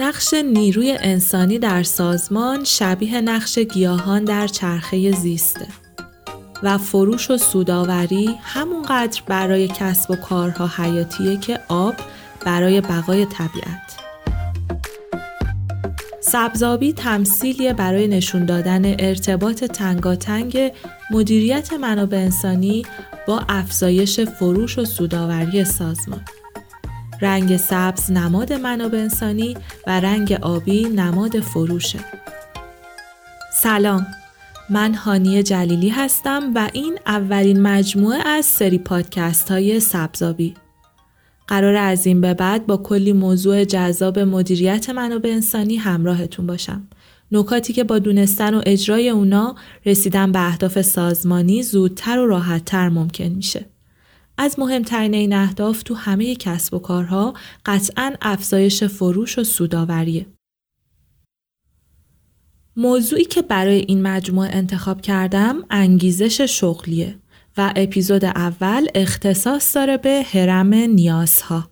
نقش نیروی انسانی در سازمان شبیه نقش گیاهان در چرخه زیسته و فروش و سوداوری همونقدر برای کسب و کارها حیاتیه که آب برای بقای طبیعت. سبزابی تمثیلیه برای نشون دادن ارتباط تنگاتنگ مدیریت منابع انسانی با افزایش فروش و سوداوری سازمان. رنگ سبز نماد منابع انسانی و رنگ آبی نماد فروشه. سلام من هانی جلیلی هستم و این اولین مجموعه از سری پادکست های سبزابی. قرار از این به بعد با کلی موضوع جذاب مدیریت منابع انسانی همراهتون باشم. نکاتی که با دونستن و اجرای اونا رسیدن به اهداف سازمانی زودتر و راحتتر ممکن میشه. از مهمترین این اهداف تو همه کسب و کارها قطعا افزایش فروش و سوداوریه. موضوعی که برای این مجموعه انتخاب کردم انگیزش شغلیه و اپیزود اول اختصاص داره به هرم نیازها.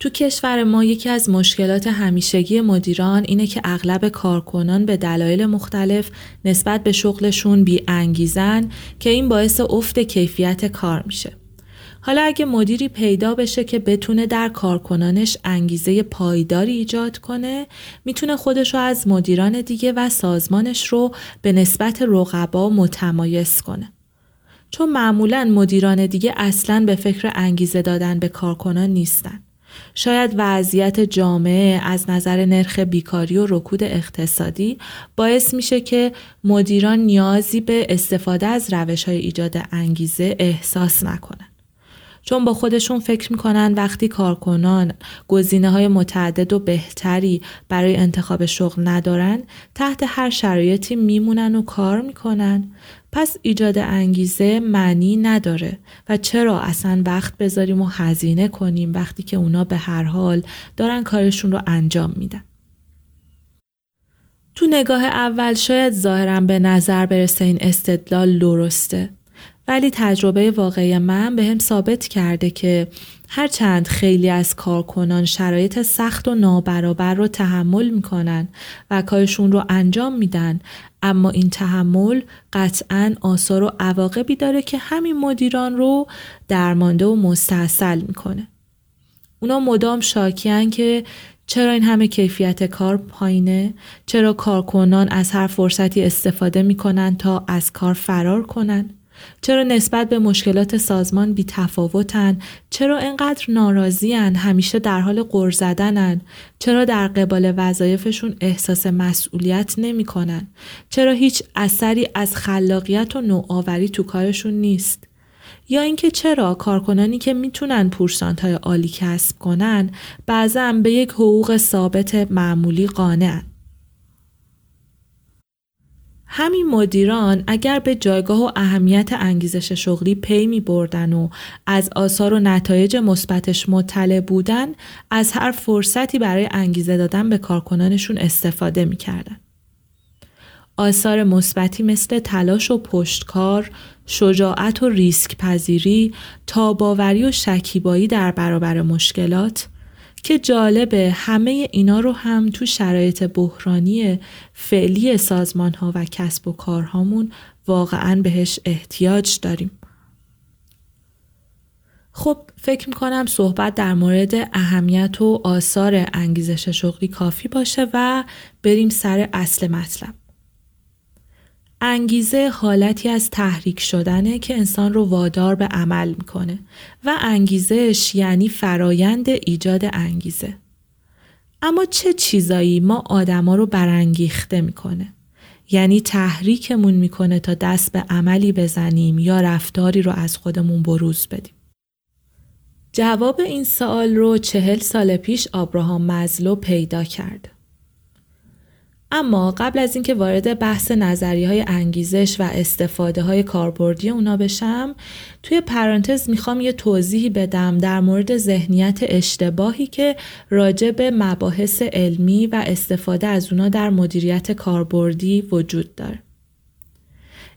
تو کشور ما یکی از مشکلات همیشگی مدیران اینه که اغلب کارکنان به دلایل مختلف نسبت به شغلشون بی انگیزن که این باعث افت کیفیت کار میشه. حالا اگه مدیری پیدا بشه که بتونه در کارکنانش انگیزه پایداری ایجاد کنه می‌تونه خودش رو از مدیران دیگه و سازمانش رو به نسبت رقبا متمایز کنه. چون معمولا مدیران دیگه اصلا به فکر انگیزه دادن به کارکنان نیستن. شاید وضعیت جامعه از نظر نرخ بیکاری و رکود اقتصادی باعث میشه که مدیران نیازی به استفاده از روش های ایجاد انگیزه احساس نکنن. چون با خودشون فکر می‌کنن وقتی کارکنان گزینه های متعدد و بهتری برای انتخاب شغل ندارن تحت هر شرایطی میمونن و کار می‌کنن پس ایجاد انگیزه معنی نداره و چرا اصلا وقت بذاریم و هزینه کنیم وقتی که اونا به هر حال دارن کارشون رو انجام میدن. تو نگاه اول شاید ظاهرا به نظر برسه این استدلال درسته ولی تجربه واقعی من به هم ثابت کرده که هرچند خیلی از کارکنان شرایط سخت و نابرابر رو تحمل می‌کنن و کارشون رو انجام میدن اما این تحمل قطعا آثار و عواقبی داره که همین مدیران رو درمانده و مستحصل می‌کنه. اونا مدام شاکیان که چرا این همه کیفیت کار پایینه؟ چرا کارکنان از هر فرصتی استفاده می‌کنن تا از کار فرار کنن؟ چرا نسبت به مشکلات سازمان بی تفاوتن؟ چرا اینقدر ناراضیان؟ همیشه در حال غر زدنن؟ چرا در قبال وظایفشون احساس مسئولیت نمی‌کنن؟ چرا هیچ اثری از خلاقیت و نوآوری تو کارشون نیست؟ یا اینکه چرا کارکنانی که می‌تونن پورسانت های عالی کسب کنن بعضا به یک حقوق ثابت معمولی قانعن همین مدیران اگر به جایگاه و اهمیت انگیزش شغلی پی می بردن و از آثار و نتایج مثبتش مطلع بودن از هر فرصتی برای انگیزه دادن به کارکنانشون استفاده می کردن. آثار مثبتی مثل تلاش و پشتکار، شجاعت و ریسک پذیری، تاباوری و شکیبایی در برابر مشکلات، که جالبه همه اینا رو هم تو شرایط بحرانی فعلی سازمان ها و کسب و کارهامون واقعا بهش احتیاج داریم. خب فکر می‌کنم صحبت در مورد اهمیت و آثار انگیزش شغلی کافی باشه و بریم سر اصل مطلب. انگیزه حالتی از تحریک شدنه که انسان رو وادار به عمل می‌کنه و انگیزش یعنی فرایند ایجاد انگیزه. اما چه چیزایی ما آدما رو برانگیخته می‌کنه؟ یعنی تحریکمون می‌کنه تا دست به عملی بزنیم یا رفتاری رو از خودمون بروز بدیم. جواب این سوال رو چهل سال پیش آبراهام مزلو پیدا کرد. اما قبل از اینکه وارد بحث نظریه های انگیزش و استفاده های کاربردی اونا بشم توی پرانتز می‌خوام یه توضیحی بدم در مورد ذهنیت اشتباهی که راجع به مباحث علمی و استفاده از اونا در مدیریت کاربردی وجود داره.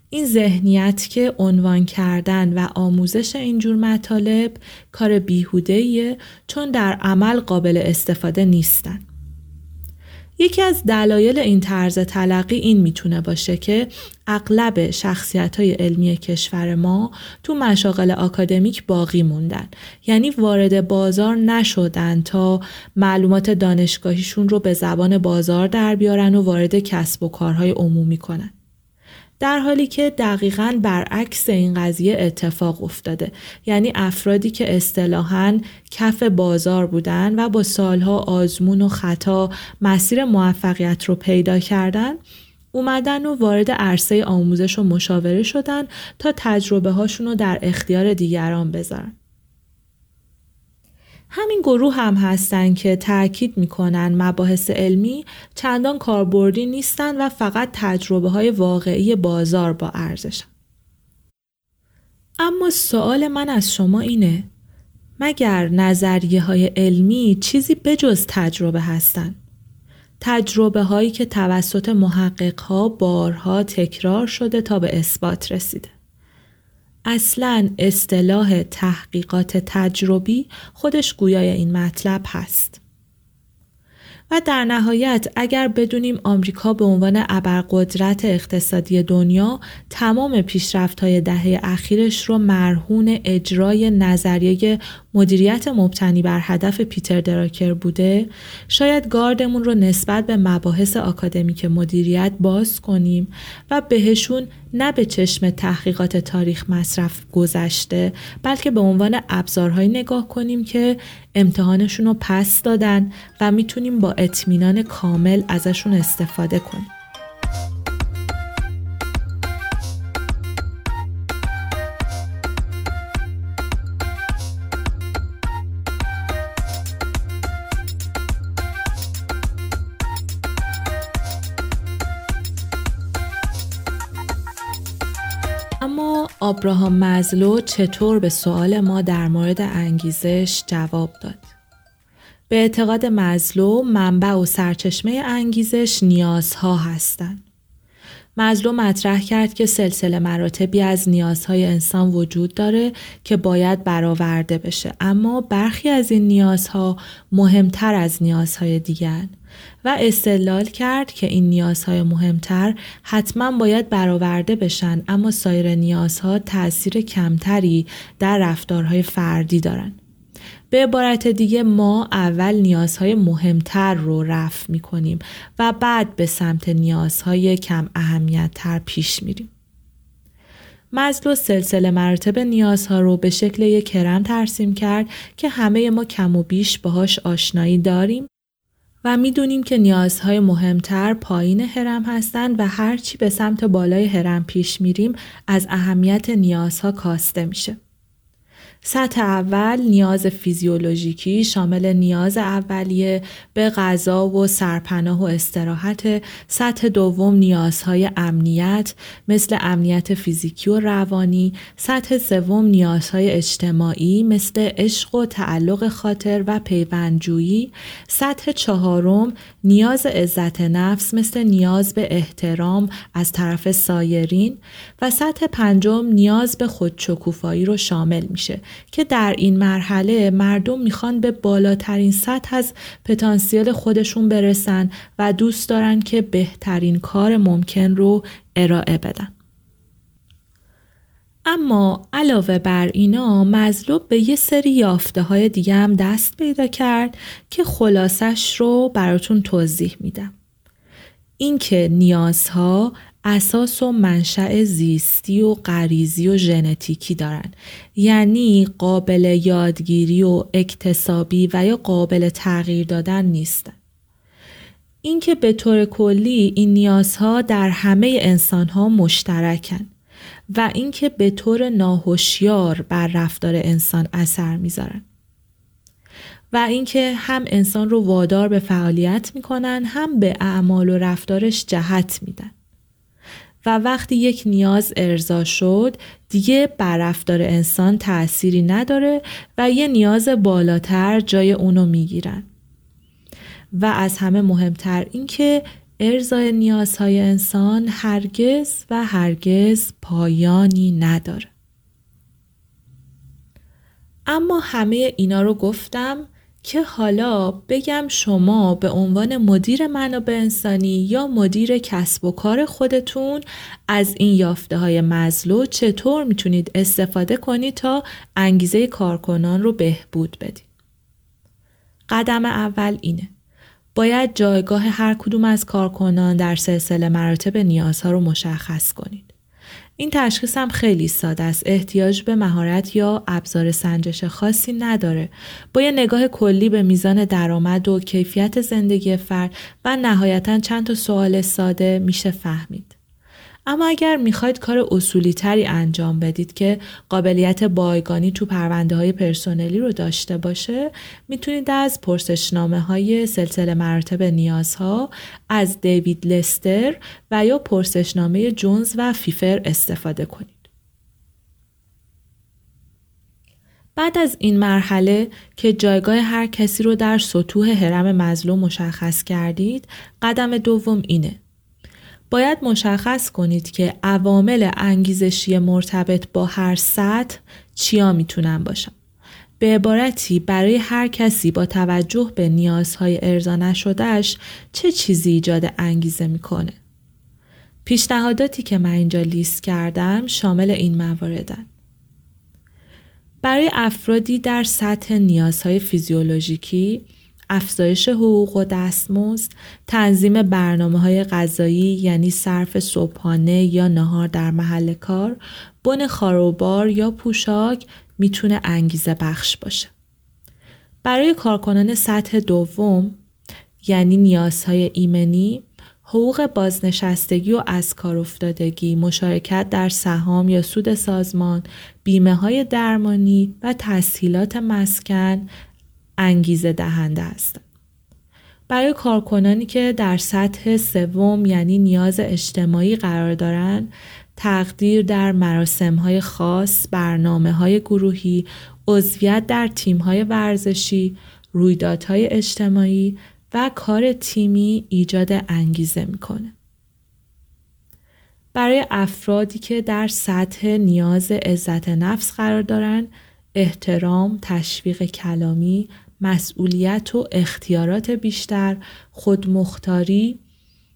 این ذهنیت که عنوان کردن و آموزش اینجور مطالب کار بیهودهیه چون در عمل قابل استفاده نیستن. یکی از دلایل این طرز تلقی این می‌تونه باشه که اغلب شخصیت های علمی کشور ما تو مشاغل آکادمیک باقی موندن. یعنی وارد بازار نشدن تا معلومات دانشگاهیشون رو به زبان بازار در بیارن و وارد کسب و کارهای عمومی کنن. در حالی که دقیقا برعکس این قضیه اتفاق افتاده یعنی افرادی که اصطلاحا کف بازار بودن و با سالها آزمون و خطا مسیر موفقیت رو پیدا کردن اومدن و وارد عرصه آموزش و مشاوره شدن تا تجربه هاشون رو در اختیار دیگران بذارن. همین گروه هم هستن که تاکید می‌کنن مباحث علمی چندان کاربردی نیستن و فقط تجربه های واقعی بازار با ارزشن. اما سوال من از شما اینه مگر نظریه های علمی چیزی بجز تجربه هستند؟ تجربه هایی که توسط محقق ها بارها تکرار شده تا به اثبات رسیده. اصلا اصطلاح تحقیقات تجربی خودش گویای این مطلب هست. و در نهایت اگر بدونیم آمریکا به عنوان ابرقدرت اقتصادی دنیا تمام پیشرفت های دهه اخیرش رو مرهون اجرای نظریه مدیریت مبتنی بر هدف پیتر دراکر بوده شاید گاردمون رو نسبت به مباحث آکادمیک مدیریت باز کنیم و بهشون نه به چشم تحقیقات تاریخ مصرف گذشته بلکه به عنوان ابزارهایی نگاه کنیم که امتحانشون رو پس دادن و می‌تونیم با اطمینان کامل ازشون استفاده کنیم. آبراهام مزلو چطور به سوال ما در مورد انگیزش جواب داد؟ به اعتقاد مزلو منبع و سرچشمه انگیزش نیازها هستند. مزلو مطرح کرد که سلسله مراتبی از نیازهای انسان وجود داره که باید برآورده بشه اما برخی از این نیازها مهمتر از نیازهای دیگر و استدلال کرد که این نیازهای مهمتر حتما باید برآورده بشن اما سایر نیازها تاثیر کمتری در رفتارهای فردی دارند. به عبارت دیگه ما اول نیازهای مهمتر رو رفع می کنیم و بعد به سمت نیازهای کم اهمیت تر پیش میریم. مزلو سلسله مراتب نیازها رو به شکل یک کرم ترسیم کرد که همه ما کم و بیش باهاش آشنایی داریم و می‌دونیم که نیازهای مهمتر پایین هرم هستند و هرچی به سمت بالای هرم پیش میریم از اهمیت نیازها کاسته میشه. سطح اول نیاز فیزیولوژیکی شامل نیاز اولیه به غذا و سرپناه و استراحت. سطح دوم نیازهای امنیت مثل امنیت فیزیکی و روانی. سطح سوم نیازهای اجتماعی مثل عشق و تعلق خاطر و پیوندجویی. سطح چهارم نیاز عزت نفس مثل نیاز به احترام از طرف سایرین. و سطح پنجم نیاز به خودشکوفایی رو شامل میشه. که در این مرحله مردم می‌خوان به بالاترین سطح از پتانسیل خودشون برسن و دوست دارن که بهترین کار ممکن رو ارائه بدن. اما علاوه بر اینا مزلوب به یه سری یافته های دیگه هم دست پیدا کرد که خلاصش رو براتون توضیح میدم. اینکه نیازها اساس و منشأ زیستی و غریزی و ژنتیکی دارن. یعنی قابل یادگیری و اکتسابی و یا قابل تغییر دادن نیستن. اینکه به طور کلی این نیازها در همه انسانها مشترکن و اینکه به طور ناهوشیار بر رفتار انسان اثر می‌ذارن. و اینکه هم انسان رو وادار به فعالیت می‌کنن هم به اعمال و رفتارش جهت میدن. و وقتی یک نیاز ارضا شد دیگه بر رفتار انسان تأثیری نداره و یه نیاز بالاتر جای اونو می‌گیرن. و از همه مهمتر اینکه ارزای نیازهای انسان هرگز و هرگز پایانی نداره. اما همه اینا رو گفتم که حالا بگم شما به عنوان مدیر منابع انسانی یا مدیر کسب و کار خودتون از این یافته های مزلو چطور می‌تونید استفاده کنید تا انگیزه کارکنان رو بهبود بدید. قدم اول اینه. باید جایگاه هر کدوم از کارکنان در سلسله مراتب نیازها رو مشخص کنید. این تشخیص هم خیلی ساده است. احتیاج به مهارت یا ابزار سنجش خاصی نداره. با یه نگاه کلی به میزان درآمد و کیفیت زندگی فرد و نهایتا چند تا سوال ساده میشه فهمید. اما اگر می‌خواید کار اصولی تری انجام بدید که قابلیت بایگانی تو پرونده های پرسونلی رو داشته باشه می‌تونید از پرسشنامه های سلسله مراتب نیازها از دیوید لستر و یا پرسشنامه جونز و فیفر استفاده کنید. بعد از این مرحله که جایگاه هر کسی رو در سطوح حرم مظلوم مشخص کردید قدم دوم اینه باید مشخص کنید که عوامل انگیزشی مرتبط با هر سطح چیا می‌تونن باشن. به عبارتی برای هر کسی با توجه به نیازهای ارضا نشدهش چه چیزی ایجاد انگیزه می‌کنه. پیشنهاداتی که من اینجا لیست کردم شامل این مواردن. برای افرادی در سطح نیازهای فیزیولوژیکی افزایش حقوق و دستمزد، تنظیم برنامه های غذایی یعنی صرف صبحانه یا نهار در محل کار، بن خاروبار یا پوشاک می‌تونه انگیزه بخش باشه. برای کارکنان سطح دوم یعنی نیازهای ایمنی، حقوق بازنشستگی و از کار افتادگی، مشارکت در سهام یا سود سازمان، بیمه های درمانی و تسهیلات مسکن انگیزه دهنده است. برای کارکنانی که در سطح سوم یعنی نیاز اجتماعی قرار دارند تقدیر در مراسم های خاص، برنامه های گروهی، عضویت در تیم های ورزشی، رویدادهای اجتماعی و کار تیمی ایجاد انگیزه می‌کنه. برای افرادی که در سطح نیاز عزت نفس قرار دارند، احترام، تشویق کلامی، مسئولیت و اختیارات بیشتر، خودمختاری،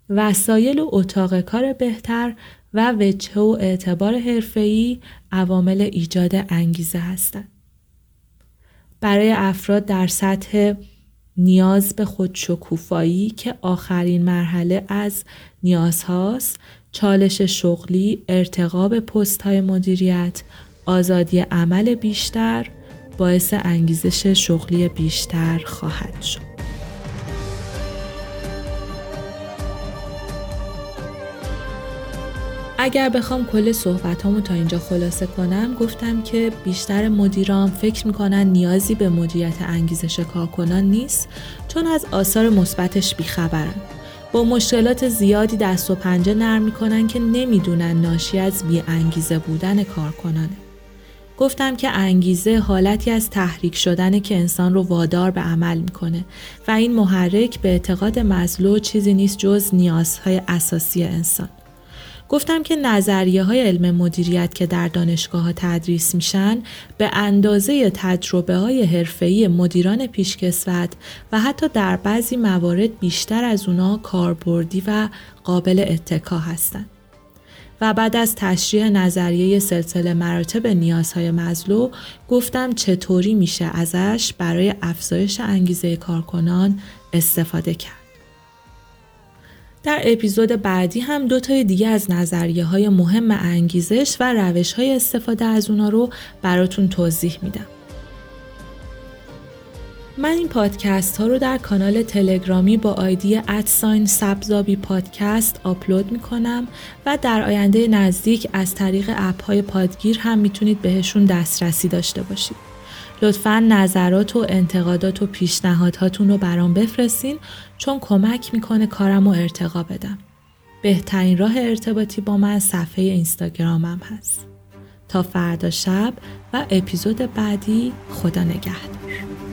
وسایل و اتاق کار بهتر و وجه و اعتبار حرفه‌ای عوامل ایجاد انگیزه هستند. برای افراد در سطح نیاز به خودشکوفایی که آخرین مرحله از نیازهاست، چالش شغلی، ارتقا به پست مدیریت، آزادی عمل بیشتر، باعث انگیزش شغلی بیشتر خواهد شد. اگر بخوام کل صحبت تا اینجا خلاصه کنم گفتم که بیشتر مدیران فکر می‌کنن نیازی به مدیریت انگیزش کارکنان نیست چون از آثار مثبتش بیخبرن. با مشکلات زیادی دست و پنجه نرم می‌کنن که نمی‌دونن ناشی از بی انگیزه بودن کارکنانه. گفتم که انگیزه حالتی از تحریک شدن که انسان رو وادار به عمل می‌کنه و این محرک به اعتقاد مزلو چیزی نیست جز نیازهای اساسی انسان. گفتم که نظریه های علم مدیریت که در دانشگاه ها تدریس میشن به اندازه تجربه های حرفه‌ای مدیران پیشکسوت و حتی در بعضی موارد بیشتر از اونا کاربردی و قابل اتکا هستند. و بعد از تشریح نظریه سلسله مراتب نیازهای مزلو گفتم چطوری میشه ازش برای افزایش انگیزه کارکنان استفاده کرد. در اپیزود بعدی هم دو تای دیگه از نظریه های مهم انگیزش و روش های استفاده از اونا رو براتون توضیح میدم. من این پادکست ها رو در کانال تلگرامی با آیدی ادساین سبزابی پادکست آپلود می کنم و در آینده نزدیک از طریق اپ های پادگیر هم می‌تونید بهشون دسترسی داشته باشید. لطفا نظرات و انتقادات و پیشنهادهاتون رو برام بفرستین چون کمک می‌کنه کارم رو ارتقا بدم. بهترین راه ارتباطی با من صفحه اینستاگرامم هست. تا فردا شب و اپیزود بعدی خدا نگهدار.